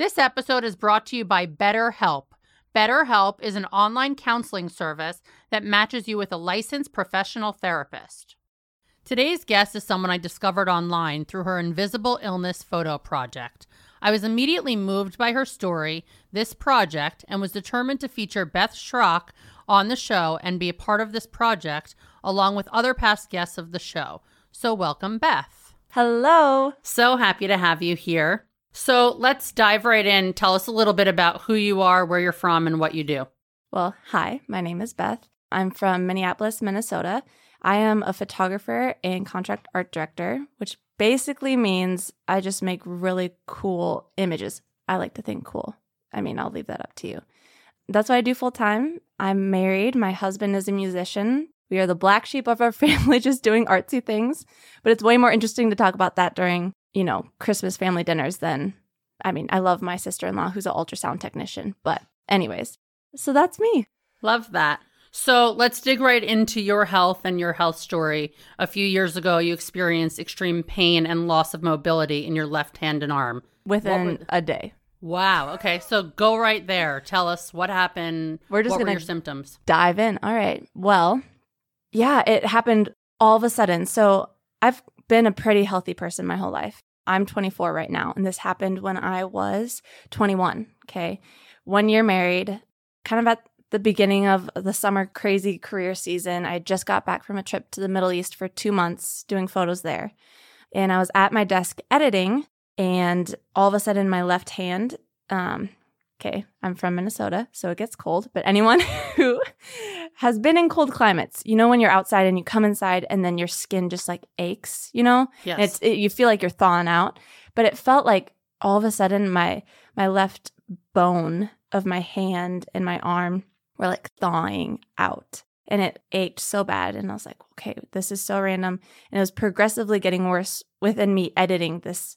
This episode is brought to you by BetterHelp. BetterHelp is an online counseling service that matches you with a licensed professional therapist. Today's guest is someone I discovered online through her Invisible Illness Photo Project. I was immediately moved by her story, this project, and was determined to feature Beth Schrock on the show and be a part of this project along with other past guests of the show. So, welcome, Beth. Hello. So happy to have you here. So, let's dive right in. Tell us a little bit about who you are, where you're from, and what you do. Well, hi, my name is Beth. I'm from Minneapolis, Minnesota. I am a photographer and contract art director, which basically means I just make really cool images. I like to think cool. I mean, I'll leave that up to you. That's what I do full time. I'm married. My husband is a musician. We are the black sheep of our family, just doing artsy things. But it's way more interesting to talk about that during, you know, Christmas family dinners than, I mean, I love my sister in law who's an ultrasound technician. But, anyways, so that's me. Love that. So let's dig right into your health and your health story. A few years ago, you experienced extreme pain and loss of mobility in your left hand and arm. Within were- a day. Wow. Okay. So go right there. Tell us what happened. We're just what gonna your symptoms. Dive in. All right. Well, yeah, it happened all of a sudden. So I've been a pretty healthy person my whole life. I'm 24 right now, and this happened when I was 21. Okay. One year married, kind of at the beginning of the summer crazy career season. I just got back from a trip to the Middle East for two months doing photos there. And I was at my desk editing, and all of a sudden, my left hand, um, okay, I'm from Minnesota, so it gets cold, but anyone who has been in cold climates, you know, when you're outside and you come inside and then your skin just like aches, you know? Yes. It's, it, you feel like you're thawing out, but it felt like all of a sudden my, my left bone of my hand and my arm were like thawing out and it ached so bad. And I was like, okay, this is so random. And it was progressively getting worse within me editing this,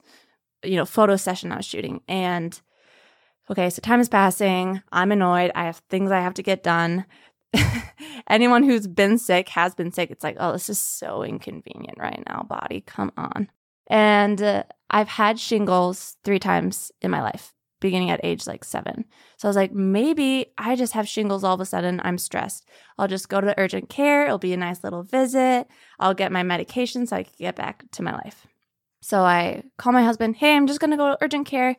you know, photo session I was shooting. And okay, so time is passing. I'm annoyed. I have things I have to get done. Anyone who's been sick has been sick. It's like, oh, this is so inconvenient right now, body. Come on. And uh, I've had shingles three times in my life, beginning at age like seven. So I was like, maybe I just have shingles all of a sudden. I'm stressed. I'll just go to the urgent care. It'll be a nice little visit. I'll get my medication so I can get back to my life. So I call my husband, hey, I'm just going to go to urgent care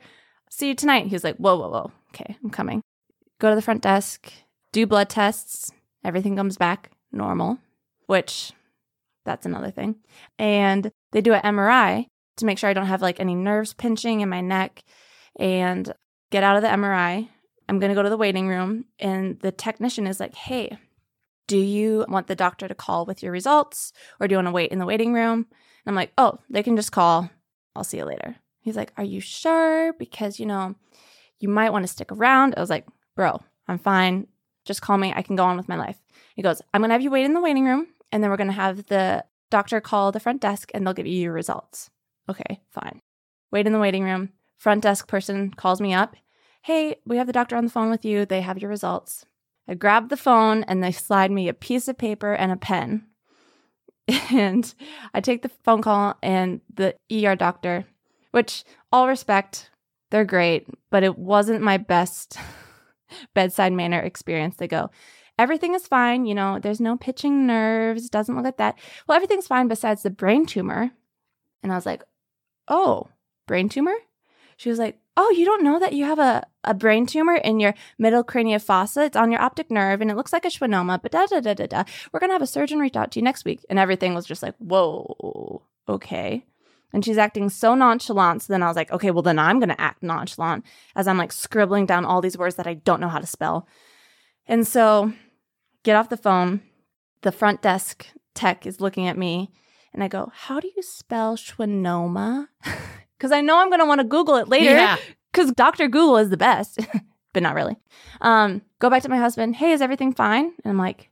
see you tonight. He was like, whoa, whoa, whoa. Okay, I'm coming. Go to the front desk, do blood tests. Everything comes back normal, which that's another thing. And they do an MRI to make sure I don't have like any nerves pinching in my neck and get out of the MRI. I'm going to go to the waiting room and the technician is like, "Hey, do you want the doctor to call with your results or do you want to wait in the waiting room?" And I'm like, "Oh, they can just call. I'll see you later." He's like, Are you sure? Because, you know, you might want to stick around. I was like, Bro, I'm fine. Just call me. I can go on with my life. He goes, I'm going to have you wait in the waiting room, and then we're going to have the doctor call the front desk and they'll give you your results. Okay, fine. Wait in the waiting room. Front desk person calls me up. Hey, we have the doctor on the phone with you. They have your results. I grab the phone and they slide me a piece of paper and a pen. And I take the phone call, and the ER doctor which all respect, they're great, but it wasn't my best bedside manner experience. They go, everything is fine, you know, there's no pitching nerves, doesn't look like that. Well, everything's fine besides the brain tumor. And I was like, oh, brain tumor? She was like, oh, you don't know that you have a, a brain tumor in your middle cranial fossa? It's on your optic nerve and it looks like a schwannoma, but da da da da da. We're going to have a surgeon reach out to you next week. And everything was just like, whoa, okay. And she's acting so nonchalant. So then I was like, okay, well, then I'm going to act nonchalant as I'm like scribbling down all these words that I don't know how to spell. And so get off the phone. The front desk tech is looking at me and I go, how do you spell schwannoma? Because I know I'm going to want to Google it later. Yeah. because Dr. Google is the best, but not really. Um, go back to my husband. Hey, is everything fine? And I'm like,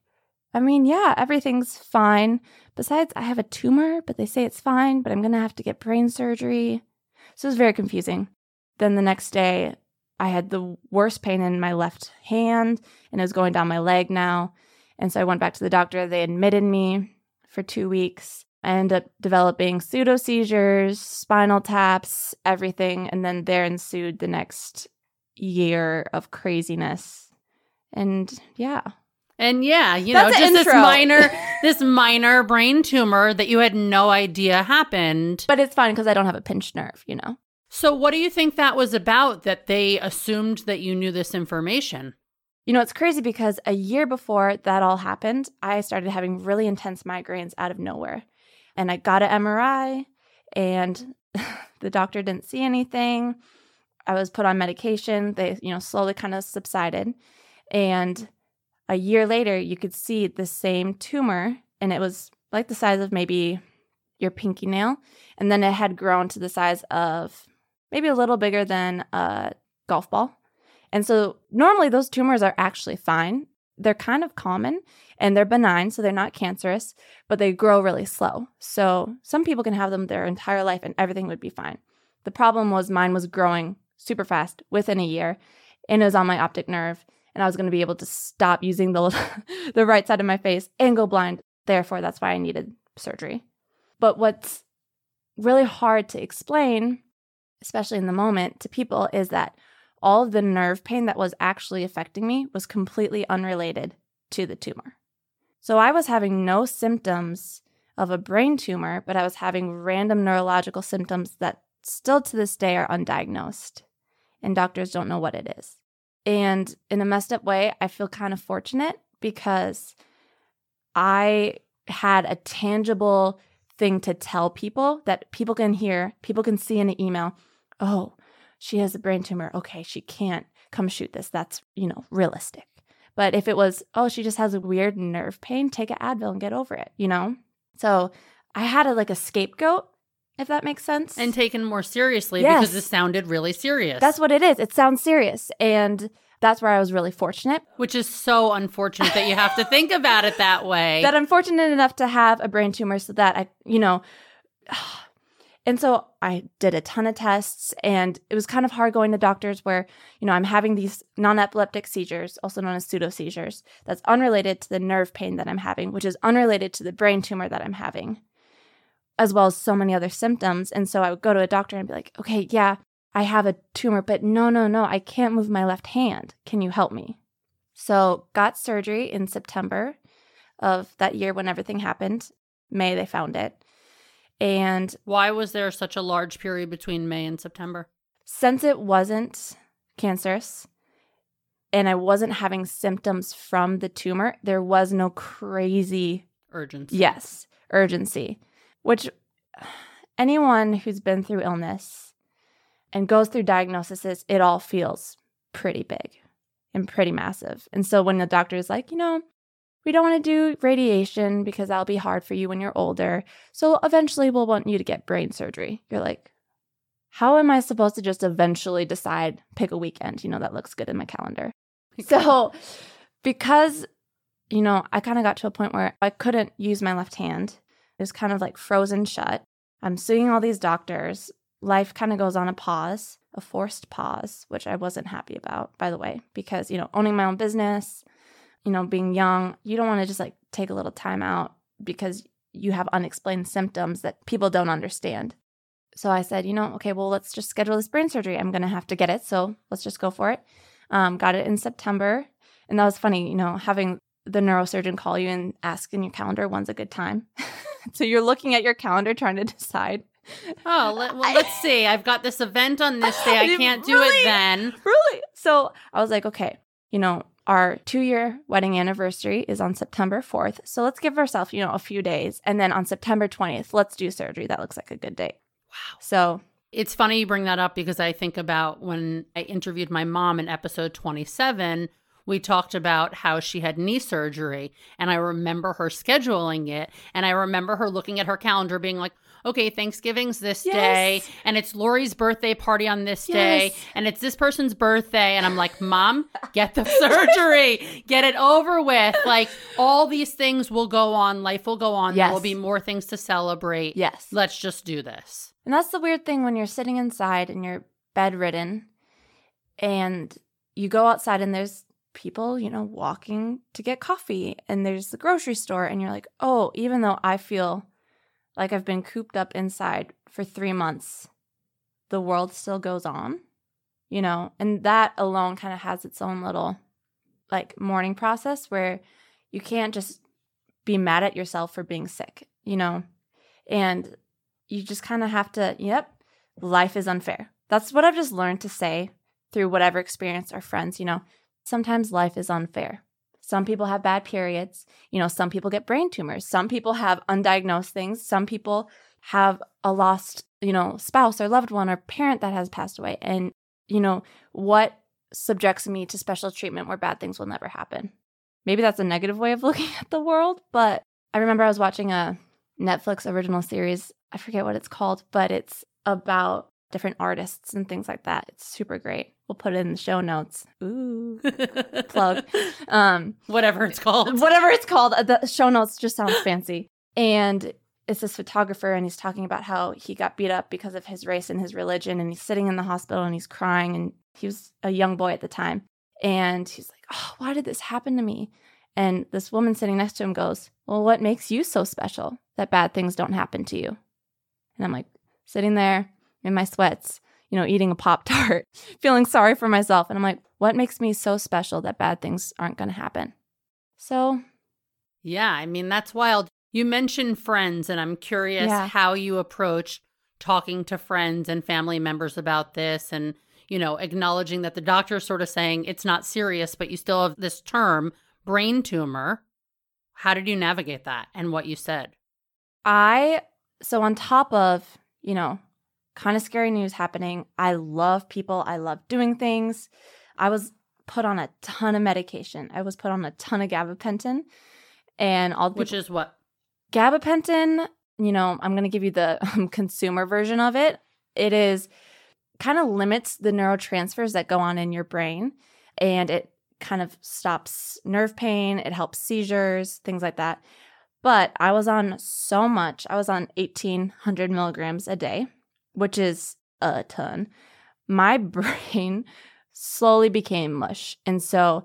I mean, yeah, everything's fine. Besides, I have a tumor, but they say it's fine, but I'm going to have to get brain surgery. So it was very confusing. Then the next day, I had the worst pain in my left hand and it was going down my leg now. And so I went back to the doctor. They admitted me for two weeks. I ended up developing pseudo seizures, spinal taps, everything. And then there ensued the next year of craziness. And yeah. And yeah, you know, That's the just this minor this minor brain tumor that you had no idea happened. But it's fine because I don't have a pinched nerve, you know? So what do you think that was about that they assumed that you knew this information? You know, it's crazy because a year before that all happened, I started having really intense migraines out of nowhere. And I got an MRI, and the doctor didn't see anything. I was put on medication. They, you know, slowly kind of subsided. And a year later, you could see the same tumor, and it was like the size of maybe your pinky nail. And then it had grown to the size of maybe a little bigger than a golf ball. And so normally those tumors are actually fine. They're kind of common and they're benign, so they're not cancerous, but they grow really slow. So some people can have them their entire life and everything would be fine. The problem was mine was growing super fast within a year and it was on my optic nerve and I was going to be able to stop using the the right side of my face and go blind. Therefore, that's why I needed surgery. But what's really hard to explain, especially in the moment to people, is that all of the nerve pain that was actually affecting me was completely unrelated to the tumor. So I was having no symptoms of a brain tumor, but I was having random neurological symptoms that still to this day are undiagnosed, and doctors don't know what it is. And in a messed up way, I feel kind of fortunate because I had a tangible thing to tell people that people can hear, people can see in an email. Oh, she has a brain tumor. Okay, she can't come shoot this. That's, you know, realistic. But if it was, oh, she just has a weird nerve pain, take an Advil and get over it, you know? So I had a like a scapegoat, if that makes sense. And taken more seriously Yes. because it sounded really serious. that's what it is. It sounds serious. And that's where I was really fortunate. which is so unfortunate that you have to think about it that way. that I'm fortunate enough to have a brain tumor so that I, you know, and so I did a ton of tests and it was kind of hard going to doctors where, you know, I'm having these non epileptic seizures, also known as pseudo seizures, that's unrelated to the nerve pain that I'm having, which is unrelated to the brain tumor that I'm having, as well as so many other symptoms. And so I would go to a doctor and be like, okay, yeah, I have a tumor, but no, no, no, I can't move my left hand. Can you help me? So got surgery in September of that year when everything happened. May they found it. And Why was there such a large period between May and September? since it wasn't cancerous and I wasn't having symptoms from the tumor, there was no crazy, Urgency. yes, urgency, which anyone who's been through illness and goes through diagnoses, it all feels pretty big and pretty massive. And so when the doctor is like, you know, we don't want to do radiation because that'll be hard for you when you're older. So eventually we'll want you to get brain surgery. You're like, how am I supposed to just eventually decide, pick a weekend? You know, that looks good in my calendar. So, because, you know, I kind of got to a point where I couldn't use my left hand, was kind of like frozen shut. I'm suing all these doctors. Life kind of goes on a pause, a forced pause, which I wasn't happy about, by the way, because, you know, owning my own business, you know, being young, you don't want to just like take a little time out because you have unexplained symptoms that people don't understand. So I said, you know, okay, well, let's just schedule this brain surgery. I'm going to have to get it. So let's just go for it. Um, got it in September. And that was funny, you know, having the neurosurgeon call you and ask in your calendar when's a good time. so you're looking at your calendar trying to decide. Oh, let, well, let's see. I've got this event on this day. I can't do really- it then. Really? So I was like, okay, you know, our two year wedding anniversary is on September 4th. So let's give ourselves, you know, a few days. And then on September 20th, let's do surgery. That looks like a good date. Wow. So It's funny you bring that up because I think about when I interviewed my mom in episode 27. We talked about how she had knee surgery, and I remember her scheduling it. And I remember her looking at her calendar being like, okay, Thanksgiving's this Yes. day, and it's Lori's birthday party on this day, and it's this person's birthday. And I'm like, Mom, get the surgery, get it over with. Like, all these things will go on, life will go on. There will be more things to celebrate. Yes. Let's just do this. And that's the weird thing when you're sitting inside and you're bedridden and you go outside and there's people, you know, walking to get coffee and there's the grocery store and you're like, "Oh, even though I feel like I've been cooped up inside for 3 months, the world still goes on." You know, and that alone kind of has its own little like mourning process where you can't just be mad at yourself for being sick, you know. And you just kind of have to, yep, life is unfair. That's what I've just learned to say through whatever experience or friends, you know. Sometimes life is unfair. Some people have bad periods. You know, some people get brain tumors. Some people have undiagnosed things. Some people have a lost, you know, spouse or loved one or parent that has passed away. And, you know, what subjects me to special treatment where bad things will never happen? Maybe that's a negative way of looking at the world, but I remember I was watching a Netflix original series. I forget what it's called, but it's about different artists and things like that. It's super great. We'll put it in the show notes. Ooh. Plug. Um Whatever it's called. whatever it's called, the show notes just sounds fancy. And it's this photographer and he's talking about how he got beat up because of his race and his religion and he's sitting in the hospital and he's crying and he was a young boy at the time. And he's like, "Oh, why did this happen to me?" And this woman sitting next to him goes, Well, what makes you so special that bad things don't happen to you? And I'm like, sitting there in my sweats, you know, eating a Pop Tart, feeling sorry for myself. And I'm like, What makes me so special that bad things aren't going to happen? So, Yeah, I mean, that's wild. You mentioned friends, and I'm curious Yeah. how you approached talking to friends and family members about this and, you know, acknowledging that the doctor is sort of saying it's not serious, but you still have this term, brain tumor. How did you navigate that and what you said? I, so on top of, you know, kind of scary news happening, I love people. I love doing things. I was put on a ton of medication. I was put on a ton of gabapentin. And all the Which is what? gabapentin, you know, I'm going to give you the um, consumer version of it. It is kind of limits the neurotransfers that go on in your brain and it kind of stops nerve pain, it helps seizures, things like that. But I was on so much. I was on 1800 milligrams a day, which is a ton. My brain slowly became mush. And so,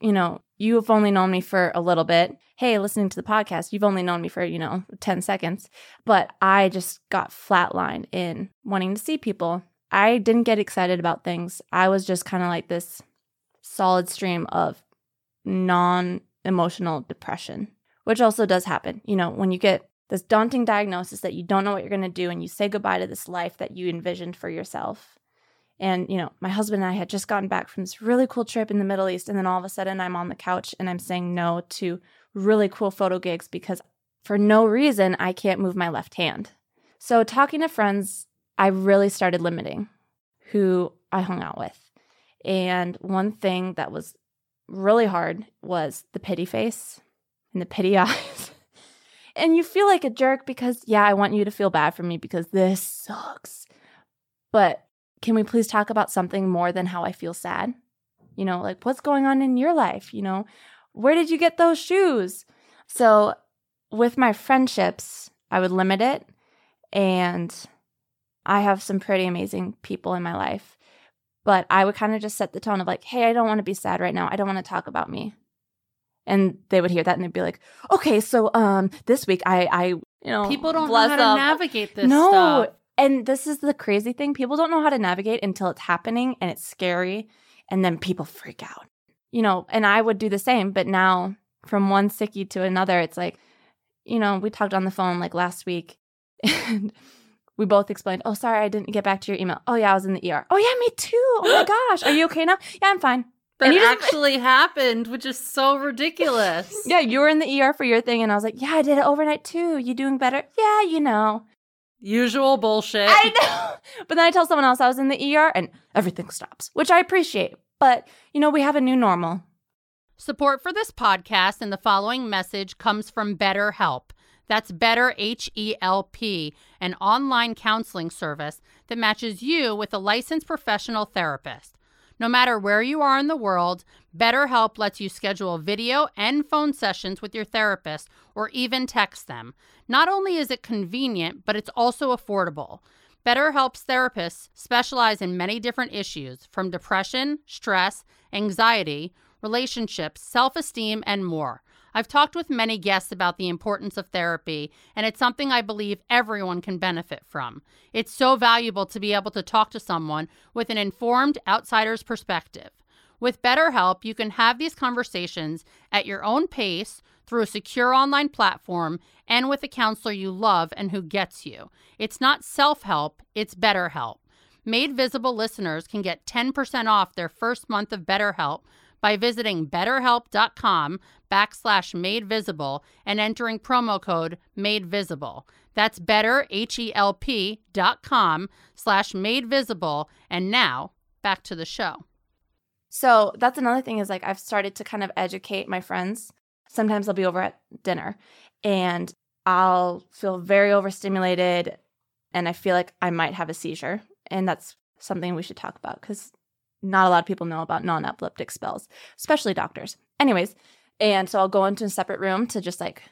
you know, you have only known me for a little bit. Hey, listening to the podcast, you've only known me for, you know, 10 seconds. But I just got flatlined in wanting to see people. I didn't get excited about things. I was just kind of like this solid stream of non emotional depression, which also does happen. You know, when you get this daunting diagnosis that you don't know what you're going to do and you say goodbye to this life that you envisioned for yourself. And, you know, my husband and I had just gotten back from this really cool trip in the Middle East. And then all of a sudden I'm on the couch and I'm saying no to really cool photo gigs because for no reason I can't move my left hand. So, talking to friends, I really started limiting who I hung out with. And one thing that was really hard was the pity face and the pity eyes. And you feel like a jerk because, yeah, I want you to feel bad for me because this sucks. But can we please talk about something more than how I feel sad? You know, like what's going on in your life? You know, where did you get those shoes? So, with my friendships, I would limit it. And I have some pretty amazing people in my life. But I would kind of just set the tone of like, hey, I don't want to be sad right now. I don't want to talk about me. And they would hear that and they'd be like, okay, so um this week I I you know People don't know how to up. navigate this no, stuff. and this is the crazy thing. People don't know how to navigate until it's happening and it's scary, and then people freak out. You know, and I would do the same, but now from one sickie to another, it's like, you know, we talked on the phone like last week, and we both explained, "Oh, sorry, I didn't get back to your email. Oh yeah, I was in the ER. Oh yeah, me too. Oh my gosh, are you okay now? Yeah, I'm fine. That And you just- actually happened, which is so ridiculous. Yeah, you were in the ER for your thing, and I was like, yeah, I did it overnight too. You doing better? Yeah, you know. Usual bullshit. I know. But then I tell someone else I was in the ER and everything stops, which I appreciate. But, you know, we have a new normal. Support for this podcast and the following message comes from BetterHelp. That's Better H E L P, an online counseling service that matches you with a licensed professional therapist. No matter where you are in the world, BetterHelp lets you schedule video and phone sessions with your therapist or even text them. Not only is it convenient, but it's also affordable. BetterHelp's therapists specialize in many different issues from depression, stress, anxiety, relationships, self esteem, and more. I've talked with many guests about the importance of therapy, and it's something I believe everyone can benefit from. It's so valuable to be able to talk to someone with an informed outsider's perspective. With BetterHelp, you can have these conversations at your own pace through a secure online platform and with a counselor you love and who gets you. It's not self help, it's BetterHelp. Made Visible listeners can get 10% off their first month of BetterHelp by visiting betterhelp.com backslash made visible and entering promo code made visible. That's better, H-E-L-P dot com slash made visible. And now back to the show. So that's another thing is like I've started to kind of educate my friends. Sometimes I'll be over at dinner and I'll feel very overstimulated and I feel like I might have a seizure. And that's something we should talk about because not a lot of people know about non epileptic spells, especially doctors. Anyways, and so I'll go into a separate room to just like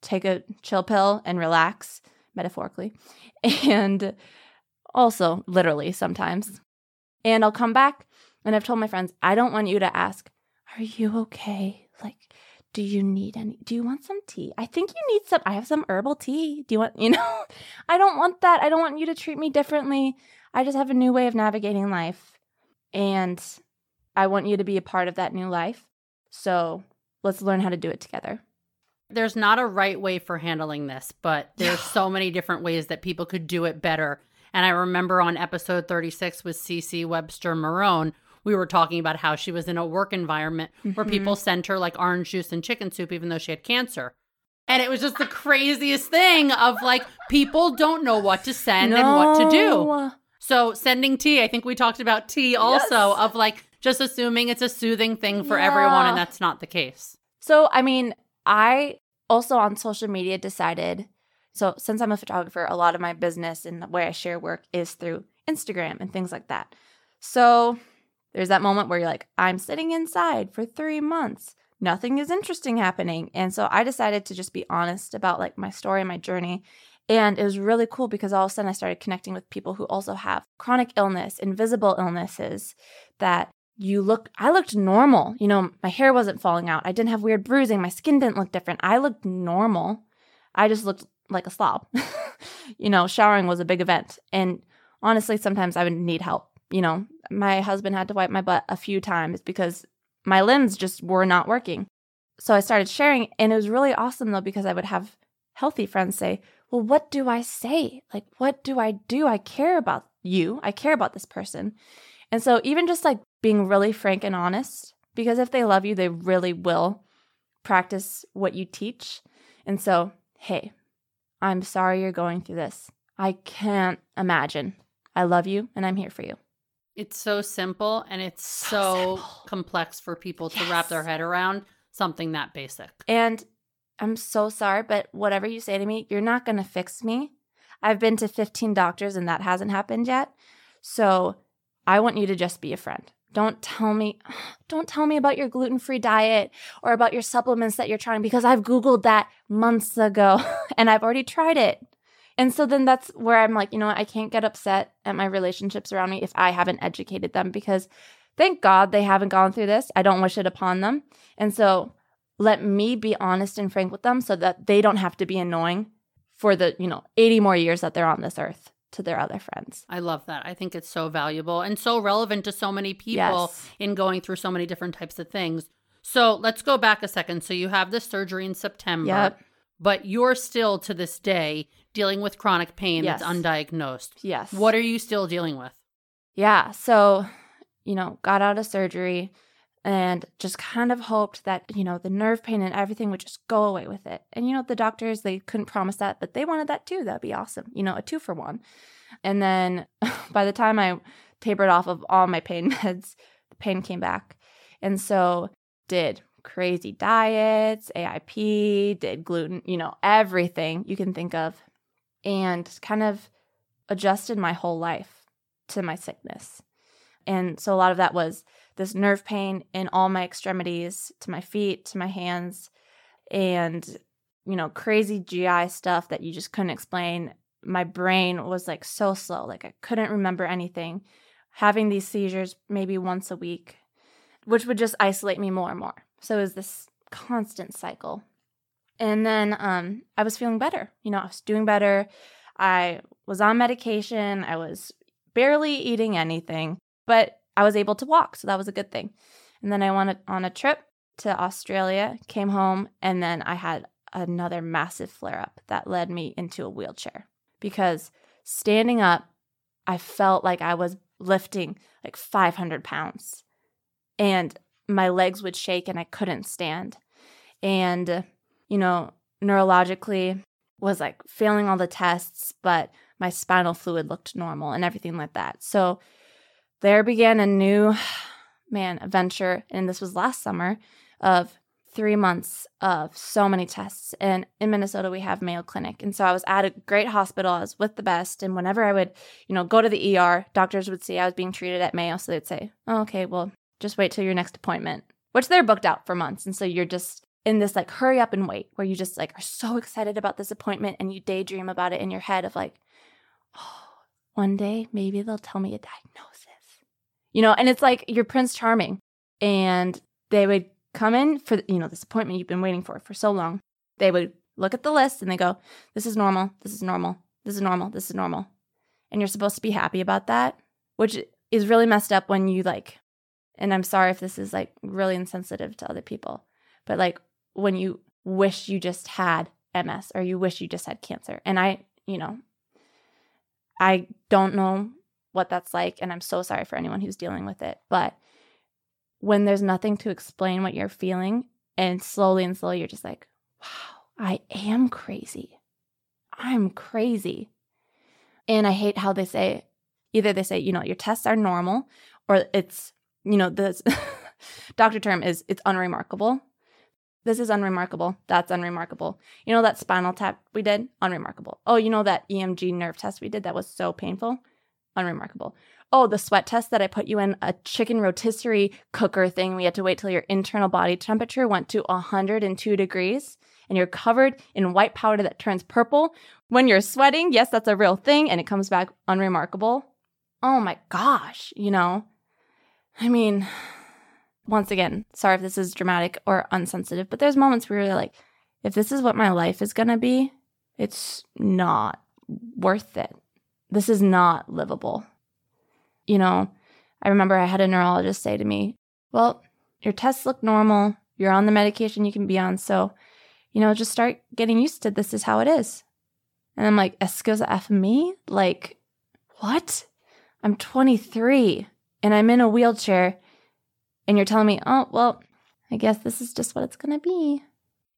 take a chill pill and relax, metaphorically, and also literally sometimes. And I'll come back and I've told my friends, I don't want you to ask, Are you okay? Like, do you need any? Do you want some tea? I think you need some. I have some herbal tea. Do you want, you know? I don't want that. I don't want you to treat me differently. I just have a new way of navigating life. And I want you to be a part of that new life. So let's learn how to do it together. There's not a right way for handling this, but there's so many different ways that people could do it better. And I remember on episode 36 with Cece Webster Marone, we were talking about how she was in a work environment mm-hmm. where people sent her like orange juice and chicken soup, even though she had cancer. And it was just the craziest thing of like people don't know what to send no. and what to do. So sending tea, I think we talked about tea also yes. of like just assuming it's a soothing thing for yeah. everyone and that's not the case. So, I mean, I also on social media decided so since I'm a photographer, a lot of my business and the way I share work is through Instagram and things like that. So, there's that moment where you're like, I'm sitting inside for 3 months. Nothing is interesting happening. And so I decided to just be honest about like my story, my journey, and it was really cool because all of a sudden I started connecting with people who also have chronic illness, invisible illnesses that you look, I looked normal. You know, my hair wasn't falling out. I didn't have weird bruising. My skin didn't look different. I looked normal. I just looked like a slob. you know, showering was a big event. And honestly, sometimes I would need help. You know, my husband had to wipe my butt a few times because my limbs just were not working. So I started sharing, and it was really awesome though because I would have healthy friends say, well, what do I say? Like, what do I do? I care about you. I care about this person. And so, even just like being really frank and honest, because if they love you, they really will practice what you teach. And so, hey, I'm sorry you're going through this. I can't imagine. I love you and I'm here for you. It's so simple and it's so, so complex for people yes. to wrap their head around something that basic. And I'm so sorry, but whatever you say to me, you're not going to fix me. I've been to 15 doctors and that hasn't happened yet. So I want you to just be a friend. Don't tell me, don't tell me about your gluten free diet or about your supplements that you're trying because I've Googled that months ago and I've already tried it. And so then that's where I'm like, you know, what? I can't get upset at my relationships around me if I haven't educated them because thank God they haven't gone through this. I don't wish it upon them. And so let me be honest and frank with them so that they don't have to be annoying for the, you know, 80 more years that they're on this earth to their other friends. I love that. I think it's so valuable and so relevant to so many people yes. in going through so many different types of things. So let's go back a second. So you have the surgery in September, yep. but you're still to this day dealing with chronic pain yes. that's undiagnosed. Yes. What are you still dealing with? Yeah. So, you know, got out of surgery and just kind of hoped that, you know, the nerve pain and everything would just go away with it. And, you know, the doctors, they couldn't promise that, but they wanted that too. That'd be awesome. You know, a two for one. And then by the time I tapered off of all my pain meds, the pain came back. And so did crazy diets, AIP, did gluten, you know, everything you can think of, and kind of adjusted my whole life to my sickness. And so a lot of that was this nerve pain in all my extremities, to my feet, to my hands, and, you know, crazy GI stuff that you just couldn't explain. My brain was like so slow, like I couldn't remember anything. Having these seizures maybe once a week, which would just isolate me more and more. So it was this constant cycle. And then um, I was feeling better. You know, I was doing better. I was on medication. I was barely eating anything, but I was able to walk. So that was a good thing. And then I went on a trip to Australia, came home, and then I had another massive flare up that led me into a wheelchair because standing up, I felt like I was lifting like 500 pounds and my legs would shake and I couldn't stand. And, you know, neurologically was like failing all the tests, but my spinal fluid looked normal and everything like that. So there began a new, man, adventure. And this was last summer of three months of so many tests. And in Minnesota, we have Mayo Clinic. And so I was at a great hospital. I was with the best. And whenever I would, you know, go to the ER, doctors would see I was being treated at Mayo. So they'd say, oh, okay, well, just wait till your next appointment, which they're booked out for months. And so you're just in this like hurry up and wait where you just like are so excited about this appointment and you daydream about it in your head of like, oh, one day maybe they'll tell me a diagnosis. You know, and it's like you're Prince Charming. And they would come in for, you know, this appointment you've been waiting for for so long. They would look at the list and they go, this is normal, this is normal, this is normal, this is normal. And you're supposed to be happy about that, which is really messed up when you like and I'm sorry if this is like really insensitive to other people, but like when you wish you just had MS or you wish you just had cancer. And I, you know, I don't know what that's like. And I'm so sorry for anyone who's dealing with it. But when there's nothing to explain what you're feeling, and slowly and slowly you're just like, wow, I am crazy. I'm crazy. And I hate how they say, either they say, you know, your tests are normal, or it's you know, the doctor term is it's unremarkable. This is unremarkable. That's unremarkable. You know that spinal tap we did? Unremarkable. Oh, you know that EMG nerve test we did that was so painful? Unremarkable. Oh, the sweat test that I put you in a chicken rotisserie cooker thing. We had to wait till your internal body temperature went to 102 degrees and you're covered in white powder that turns purple when you're sweating. Yes, that's a real thing and it comes back unremarkable. Oh my gosh, you know, I mean, once again, sorry if this is dramatic or unsensitive, but there's moments where you're like, if this is what my life is going to be, it's not worth it. This is not livable. You know, I remember I had a neurologist say to me, Well, your tests look normal. You're on the medication you can be on. So, you know, just start getting used to this is how it is. And I'm like, excuse F me? Like, what? I'm 23 and I'm in a wheelchair and you're telling me, oh, well, I guess this is just what it's going to be.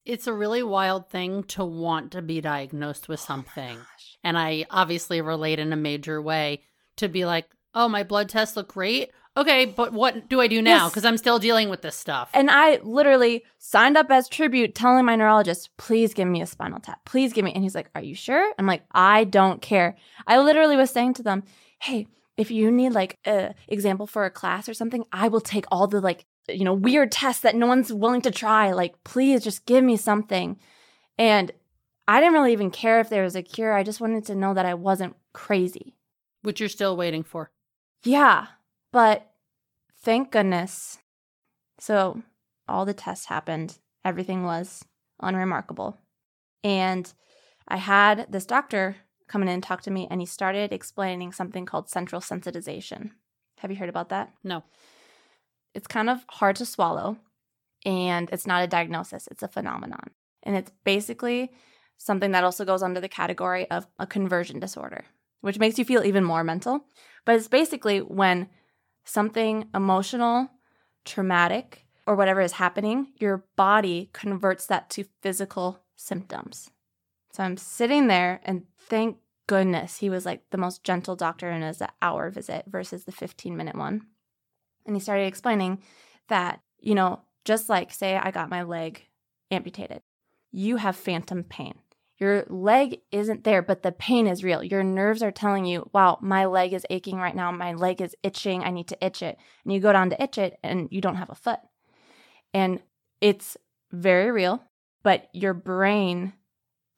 It's a really wild thing to want to be diagnosed with something. And I obviously relate in a major way to be like, oh, my blood tests look great. Okay, but what do I do now? Because yes. I'm still dealing with this stuff. And I literally signed up as tribute telling my neurologist, please give me a spinal tap. Please give me. And he's like, are you sure? I'm like, I don't care. I literally was saying to them, hey, if you need like a example for a class or something, I will take all the like, you know, weird tests that no one's willing to try. Like, please just give me something. And I didn't really even care if there was a cure. I just wanted to know that I wasn't crazy. Which you're still waiting for. Yeah. But thank goodness. So all the tests happened. Everything was unremarkable. And I had this doctor come in and talk to me, and he started explaining something called central sensitization. Have you heard about that? No. It's kind of hard to swallow, and it's not a diagnosis, it's a phenomenon. And it's basically something that also goes under the category of a conversion disorder, which makes you feel even more mental. But it's basically when something emotional, traumatic, or whatever is happening, your body converts that to physical symptoms. So I'm sitting there and thank goodness he was like the most gentle doctor in his hour visit versus the 15 minute one. And he started explaining that, you know, just like, say, I got my leg amputated, you have phantom pain. Your leg isn't there, but the pain is real. Your nerves are telling you, wow, my leg is aching right now. My leg is itching. I need to itch it. And you go down to itch it and you don't have a foot. And it's very real, but your brain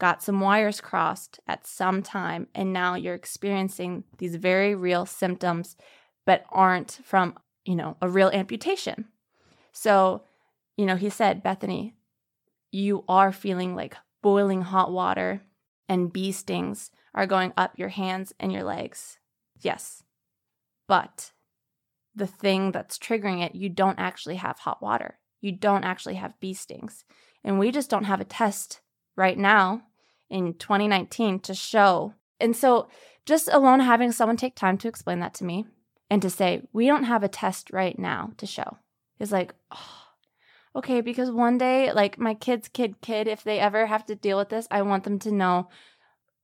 got some wires crossed at some time. And now you're experiencing these very real symptoms, but aren't from, you know, a real amputation. So, you know, he said, Bethany, you are feeling like boiling hot water and bee stings are going up your hands and your legs. Yes. But the thing that's triggering it, you don't actually have hot water. You don't actually have bee stings. And we just don't have a test right now in 2019 to show. And so, just alone having someone take time to explain that to me and to say, we don't have a test right now to show is like, oh, okay, because one day, like my kid's kid kid, if they ever have to deal with this, I want them to know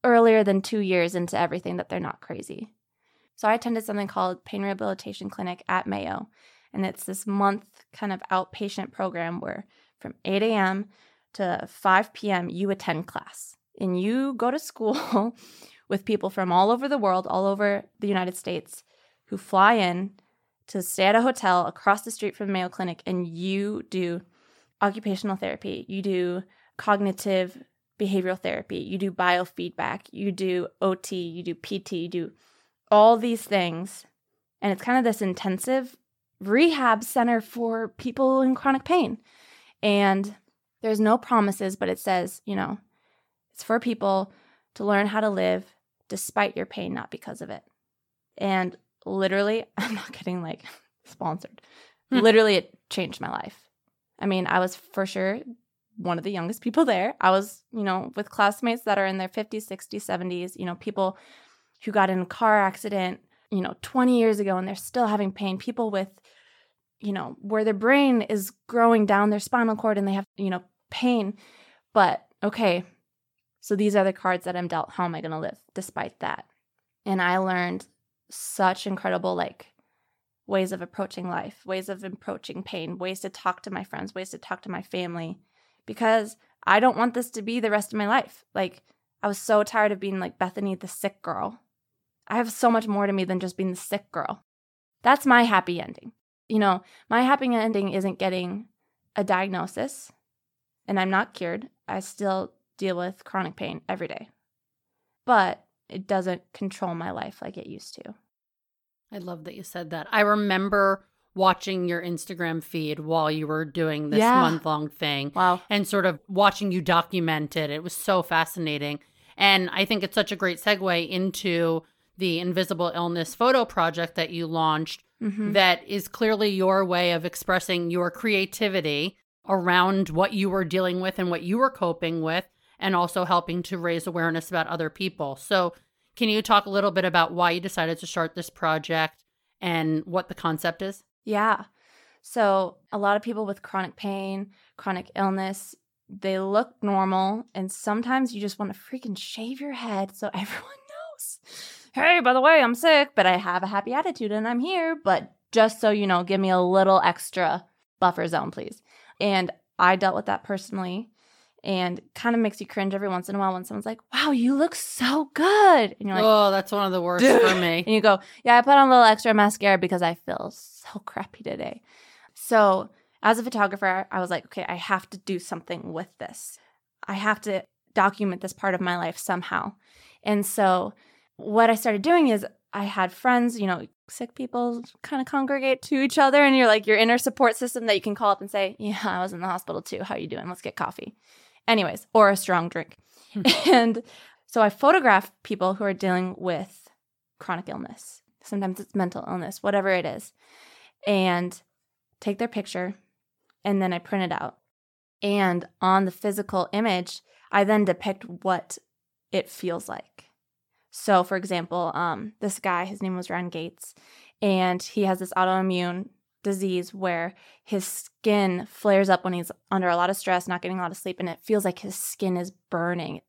earlier than two years into everything that they're not crazy. So I attended something called Pain Rehabilitation Clinic at Mayo. And it's this month kind of outpatient program where from 8 a.m. to 5 p.m., you attend class and you go to school with people from all over the world, all over the United States, who fly in to stay at a hotel across the street from the Mayo Clinic and you do occupational therapy, you do cognitive behavioral therapy, you do biofeedback, you do OT, you do PT, you do all these things. And it's kind of this intensive rehab center for people in chronic pain. And there's no promises, but it says, you know, it's for people to learn how to live despite your pain, not because of it. And literally, I'm not getting like sponsored. Hmm. literally, it changed my life. I mean, I was for sure one of the youngest people there. I was, you know, with classmates that are in their 50s, 60s, 70s, you know, people who got in a car accident, you know, 20 years ago and they're still having pain, people with, you know, where their brain is growing down their spinal cord and they have, you know, pain. But okay, so these are the cards that I'm dealt. How am I going to live despite that? And I learned such incredible like ways of approaching life, ways of approaching pain, ways to talk to my friends, ways to talk to my family because I don't want this to be the rest of my life. Like I was so tired of being like Bethany the sick girl. I have so much more to me than just being the sick girl. That's my happy ending. You know, my happy ending isn't getting a diagnosis and I'm not cured. I still deal with chronic pain every day. But it doesn't control my life like it used to. I love that you said that. I remember watching your Instagram feed while you were doing this yeah. month long thing. Wow. And sort of watching you document it. It was so fascinating. And I think it's such a great segue into the Invisible Illness photo project that you launched mm-hmm. that is clearly your way of expressing your creativity around what you were dealing with and what you were coping with and also helping to raise awareness about other people. So, can you talk a little bit about why you decided to start this project and what the concept is? Yeah. So, a lot of people with chronic pain, chronic illness, they look normal, and sometimes you just want to freaking shave your head so everyone knows. Hey, by the way, I'm sick, but I have a happy attitude and I'm here. But just so you know, give me a little extra buffer zone, please. And I dealt with that personally and kind of makes you cringe every once in a while when someone's like, "Wow, you look so good," and you're like, "Oh, that's one of the worst for me." And you go, "Yeah, I put on a little extra mascara because I feel so crappy today." So, as a photographer, I was like, "Okay, I have to do something with this. I have to document this part of my life somehow." And so, what I started doing is I had friends, you know, sick people kind of congregate to each other and you're like your inner support system that you can call up and say, "Yeah, I was in the hospital too. How are you doing? Let's get coffee." Anyways, or a strong drink. Hmm. and so I photograph people who are dealing with chronic illness. Sometimes it's mental illness, whatever it is. And take their picture and then I print it out. And on the physical image, I then depict what it feels like. So, for example, um, this guy, his name was Ron Gates, and he has this autoimmune disease where his skin flares up when he's under a lot of stress, not getting a lot of sleep, and it feels like his skin is burning.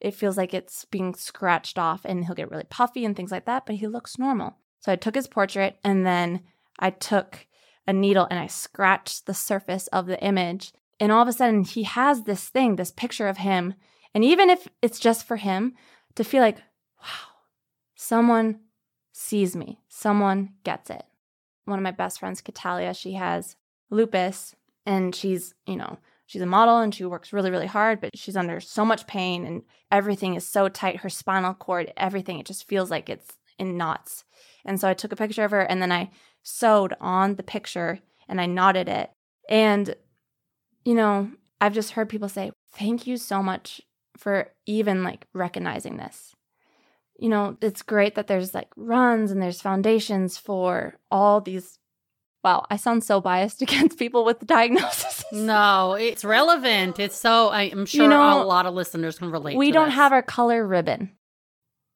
It feels like it's being scratched off, and he'll get really puffy and things like that, but he looks normal. So I took his portrait and then I took a needle and I scratched the surface of the image. And all of a sudden, he has this thing, this picture of him. And even if it's just for him, to feel like, wow, someone sees me, someone gets it. One of my best friends, Catalia, she has lupus and she's, you know, she's a model and she works really, really hard, but she's under so much pain and everything is so tight. Her spinal cord, everything, it just feels like it's in knots. And so I took a picture of her and then I sewed on the picture and I knotted it. And, you know, I've just heard people say, thank you so much for even like recognizing this. You know, it's great that there's like runs and there's foundations for all these. Wow, I sound so biased against people with the diagnosis. No, it's relevant. It's so, I'm sure You know, a lot of listeners can relate we don't this. have our color ribbon,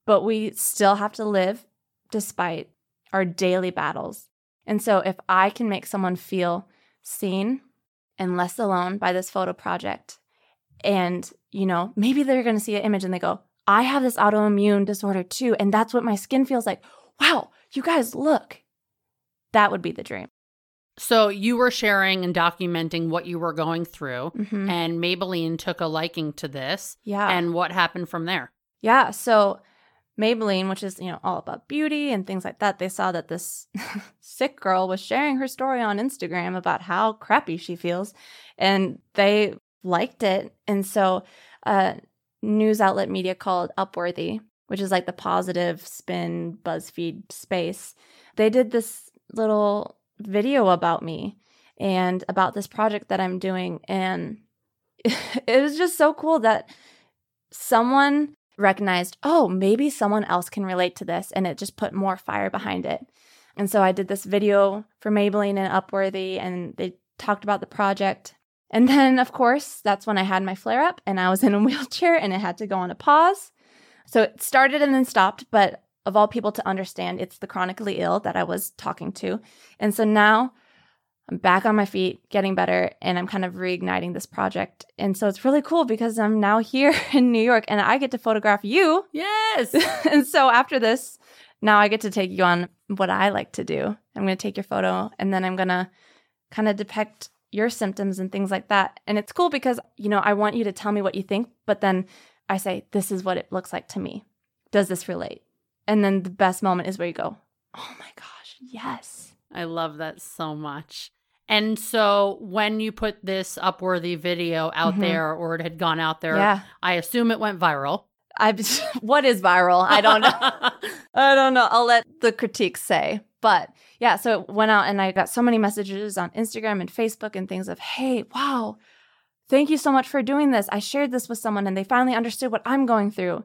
but we still have to live despite our daily battles. And so, if I can make someone feel seen and less alone by this photo project, and you know, maybe they're going to see an image and they go, I have this autoimmune disorder too. And that's what my skin feels like. Wow, you guys, look. That would be the dream. So you were sharing and documenting what you were going through, Mhm. and Maybelline took a liking to this. Yeah. And what happened from there? Yeah. So Maybelline, which is, you know, all about beauty and things like that, they saw that this sick girl was sharing her story on Instagram about how crappy she feels. And they liked it. And so a news outlet media called Upworthy, which is like the positive spin BuzzFeed space, they did this little video about me and about this project that I'm doing. And it was just so cool that someone recognized, oh, maybe someone else can relate to this. And it just put more fire behind it. And so I did this video for Maybelline and Upworthy, and they talked about the project. And then, of course, that's when I had my flare up and I was in a wheelchair and it had to go on a pause. So it started and then stopped, but of all people to understand, it's the chronically ill that I was talking to. And so now I'm back on my feet, getting better, and I'm kind of reigniting this project. And so it's really cool because I'm now here in New York and I get to photograph you. Yes. and so after this, now I get to take you on what I like to do. I'm going to take your photo and then I'm going to kind of depict your symptoms and things like that. And it's cool because, you know, I want you to tell me what you think, but then I say, this is what it looks like to me. Does this relate? And then the best moment is where you go, oh my gosh, yes. I love that so much. And so when you put this Upworthy video out Mhm. there or it had gone out there, Yeah. I assume it went viral. I what is viral? I don't know. I don't know. I'll let the critiques say. But yeah, so it went out and I got so many messages on Instagram and Facebook and things of, hey, wow, thank you so much for doing this. I shared this with someone and they finally understood what I'm going through.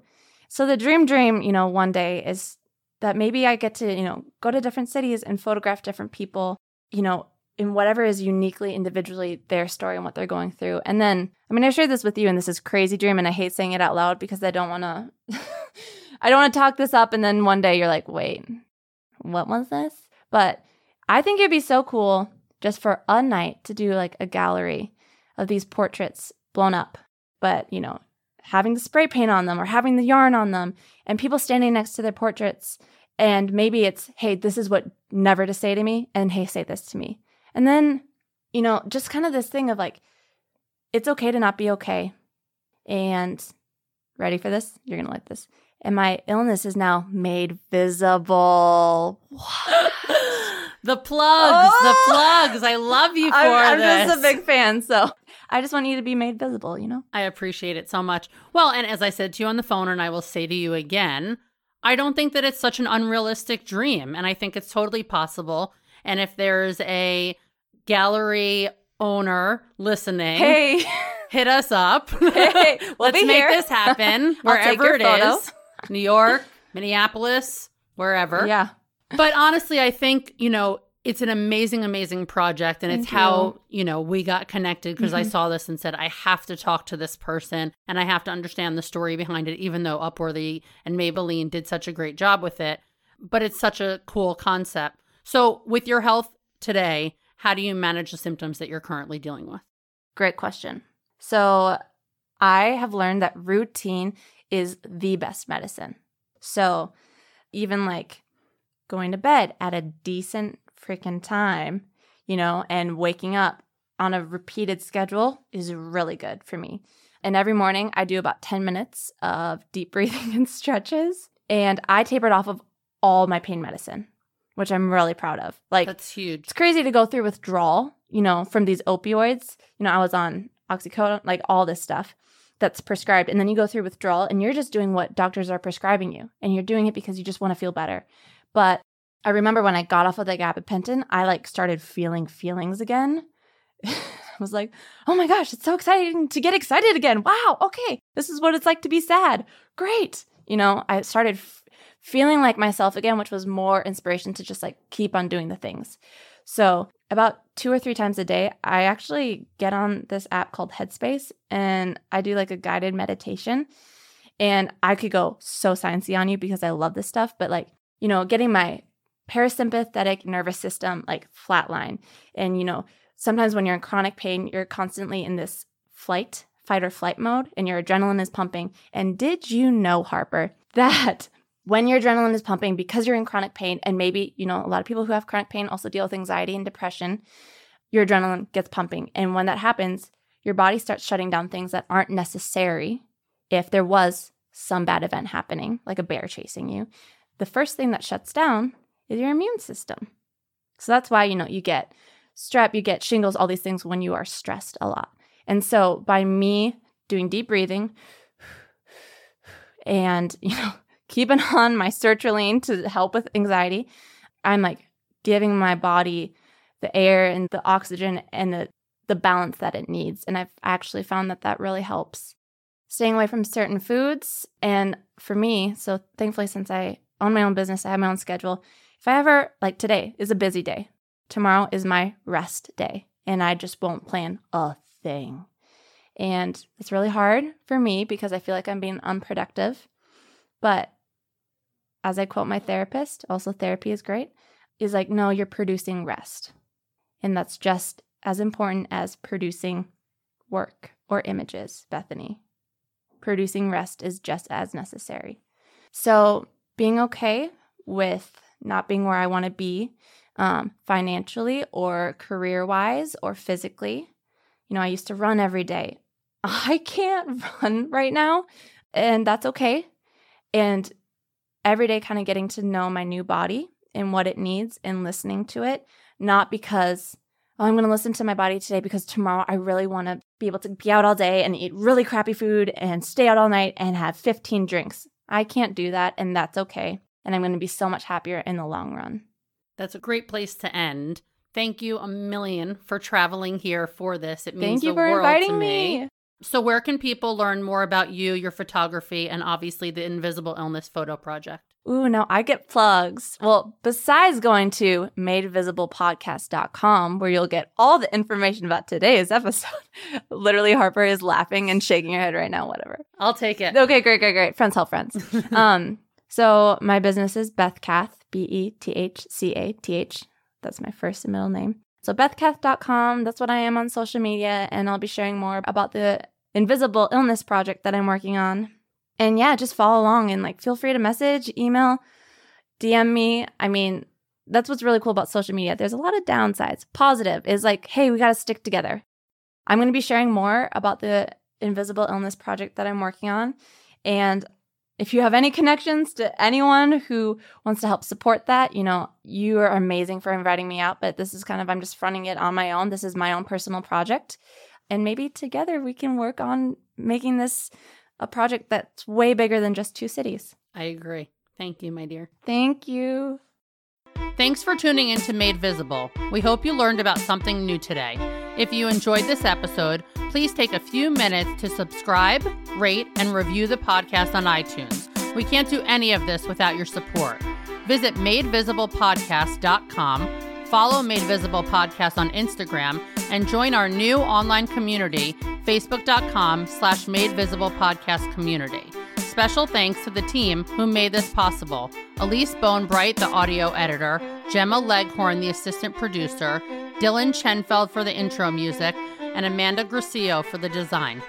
So the dream dream, you know, one day is that maybe I get to, you know, go to different cities and photograph different people, you know, in whatever is uniquely individually their story and what they're going through. And then, I mean, I shared this with you and this is crazy dream and I hate saying it out loud because I don't want to I don't want to talk this up and then one day you're like, "Wait. What was this?" But I think it'd be so cool just for a night to do like a gallery of these portraits blown up, but, you know, having the spray paint on them or having the yarn on them and people standing next to their portraits and maybe it's, "Hey, this is what never to say to me," and, "Hey, say this to me." And then, you know, just kind of this thing of like, it's okay to not be okay. And ready for this? You're going to like this. And my illness is now made visible. the plugs, Oh! the plugs. I love you for I'm, I'm just a big fan. So I just want you to be made visible, you know? I appreciate it so much. Well, and as I said to you on the phone, and I will say to you again, I don't think that it's such an unrealistic dream. And I think it's totally possible. And if there's a gallery owner listening, Hey, hit us up. Hey, we'll Let's make here. this happen wherever it photo. is New York, Minneapolis, wherever. yeah. But honestly, I think, you know, it's an amazing, amazing project. And it's Thank how, you know, we got connected because I Mhm. saw this and said, I have to talk to this person and I have to understand the story behind it, even though Upworthy and Maybelline did such a great job with it. But it's such a cool concept. So, with your health today, how do you manage the symptoms that you're currently dealing with? Great question. So I have learned that routine is the best medicine. So even like going to bed at a decent freaking time, you know, and waking up on a repeated schedule is really good for me. And every morning I do about 10 minutes of deep breathing and stretches. And I tapered off of all my pain medicine, which I'm really proud of. Like, That's huge. it's crazy to go through withdrawal, you know, from these opioids. You know, I was on oxycodone, like all this stuff that's prescribed. And then you go through withdrawal and you're just doing what doctors are prescribing you. And you're doing it because you just want to feel better. But I remember when I got off of the gabapentin, I like started feeling feelings again. I was like, oh my gosh, it's so exciting to get excited again. Wow, okay, this is what it's like to be sad. Great. You know, I started f- feeling like myself again, which was more inspiration to just like keep on doing the things. So, about two or three times a day, I actually get on this app called Headspace and I do like a guided meditation. And I could go so sciencey on you because I love this stuff, but like, you know, getting my parasympathetic nervous system like flatline. And, you know, sometimes when you're in chronic pain, you're constantly in this flight, fight or flight mode, and your adrenaline is pumping. And did you know, Harper, that when your adrenaline is pumping because you're in chronic pain, and maybe, you know, a lot of people who have chronic pain also deal with anxiety and depression, your adrenaline gets pumping. And when that happens, your body starts shutting down things that aren't necessary if there was some bad event happening, like a bear chasing you. The first thing that shuts down is your immune system. So that's why, you know, you get strep, you get shingles, all these things when you are stressed a lot. And so by me doing deep breathing and, you know, keeping on my sertraline to help with anxiety, I'm like giving my body the air and the oxygen and the the balance that it needs. And I've actually found that that really helps. Staying away from certain foods. And for me, so thankfully, since I own my own business, I have my own schedule. If I ever, like today is a busy day, tomorrow is my rest day, and I just won't plan a thing. And it's really hard for me because I feel like I'm being unproductive. But as I quote my therapist, also therapy is great, is like, no, you're producing rest. And that's just as important as producing work or images, Bethany. Producing rest is just as necessary. So, being okay with not being where I want to be um, financially or career wise or physically. You know, I used to run every day. I can't run right now, and that's okay. And every day, kind of getting to know my new body and what it needs and listening to it, not because oh, I'm going to listen to my body today because tomorrow I really want to be able to be out all day and eat really crappy food and stay out all night and have 15 drinks. I can't do that, and that's okay. And I'm going to be so much happier in the long run. That's a great place to end. Thank you a million for traveling here for this. It means Thank you the for world inviting to me. me. So, where can people learn more about you, your photography, and obviously the Invisible Illness Photo Project? Ooh, no, I get plugs. Well, besides going to madevisiblepodcast.com, where you'll get all the information about today's episode. Literally, Harper is laughing and shaking her head right now, whatever. I'll take it. Okay, great, great, great. Friends help friends. um, so my business is Bethcath, B E T H C A T H. That's my first and middle name. So bethcath.com, that's what I am on social media, and I'll be sharing more about the invisible illness project that I'm working on. And yeah, just follow along and like feel free to message, email, DM me. I mean, that's what's really cool about social media. There's a lot of downsides. Positive is like, hey, we got to stick together. I'm going to be sharing more about the invisible illness project that I'm working on. And if you have any connections to anyone who wants to help support that, you know, you are amazing for inviting me out. But this is kind of, I'm just fronting it on my own. This is my own personal project. And maybe together we can work on making this a project that's way bigger than just two cities. I agree. Thank you, my dear. Thank you. Thanks for tuning in to Made Visible. We hope you learned about something new today. If you enjoyed this episode, please take a few minutes to subscribe, rate, and review the podcast on iTunes. We can't do any of this without your support. Visit madevisiblepodcast.com, follow Made Visible Podcast on Instagram, and join our new online community, facebook.com slash Made Visible Podcast Community. Special thanks to the team who made this possible Elise Bonebright, the audio editor, Gemma Leghorn, the assistant producer, Dylan Chenfeld for the intro music, and Amanda Gracio for the design.